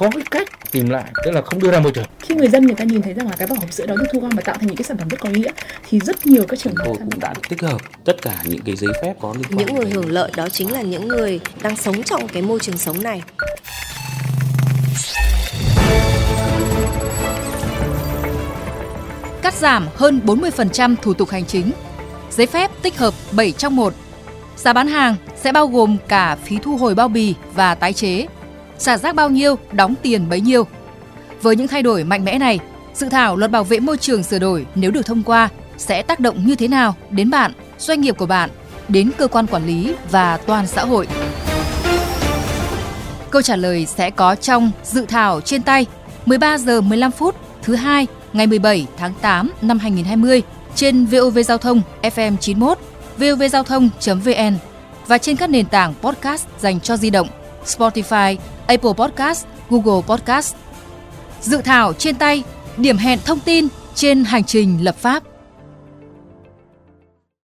có cái cách tìm lại tức là không đưa ra môi trường khi người dân người ta nhìn thấy rằng là cái vỏ hộp sữa đó được thu gom và tạo thành những cái sản phẩm rất có ý nghĩa thì rất nhiều các trường hợp tôi cũng đã tích hợp tất cả những cái giấy phép có liên quan những người hưởng lợi đó chính là những người đang sống trong cái môi trường sống này cắt giảm hơn 40% thủ tục hành chính, giấy phép tích hợp 7 trong 1. Giá bán hàng sẽ bao gồm cả phí thu hồi bao bì và tái chế. Xả rác bao nhiêu, đóng tiền bấy nhiêu. Với những thay đổi mạnh mẽ này, dự thảo luật bảo vệ môi trường sửa đổi nếu được thông qua sẽ tác động như thế nào đến bạn, doanh nghiệp của bạn, đến cơ quan quản lý và toàn xã hội? Câu trả lời sẽ có trong dự thảo trên tay 13 giờ 15 phút thứ hai ngày 17 tháng 8 năm 2020 trên VOV Giao thông FM 91, vovgiao thông.vn và trên các nền tảng podcast dành cho di động Spotify, Apple Podcast, Google Podcast. Dự thảo trên tay, điểm hẹn thông tin trên hành trình lập pháp.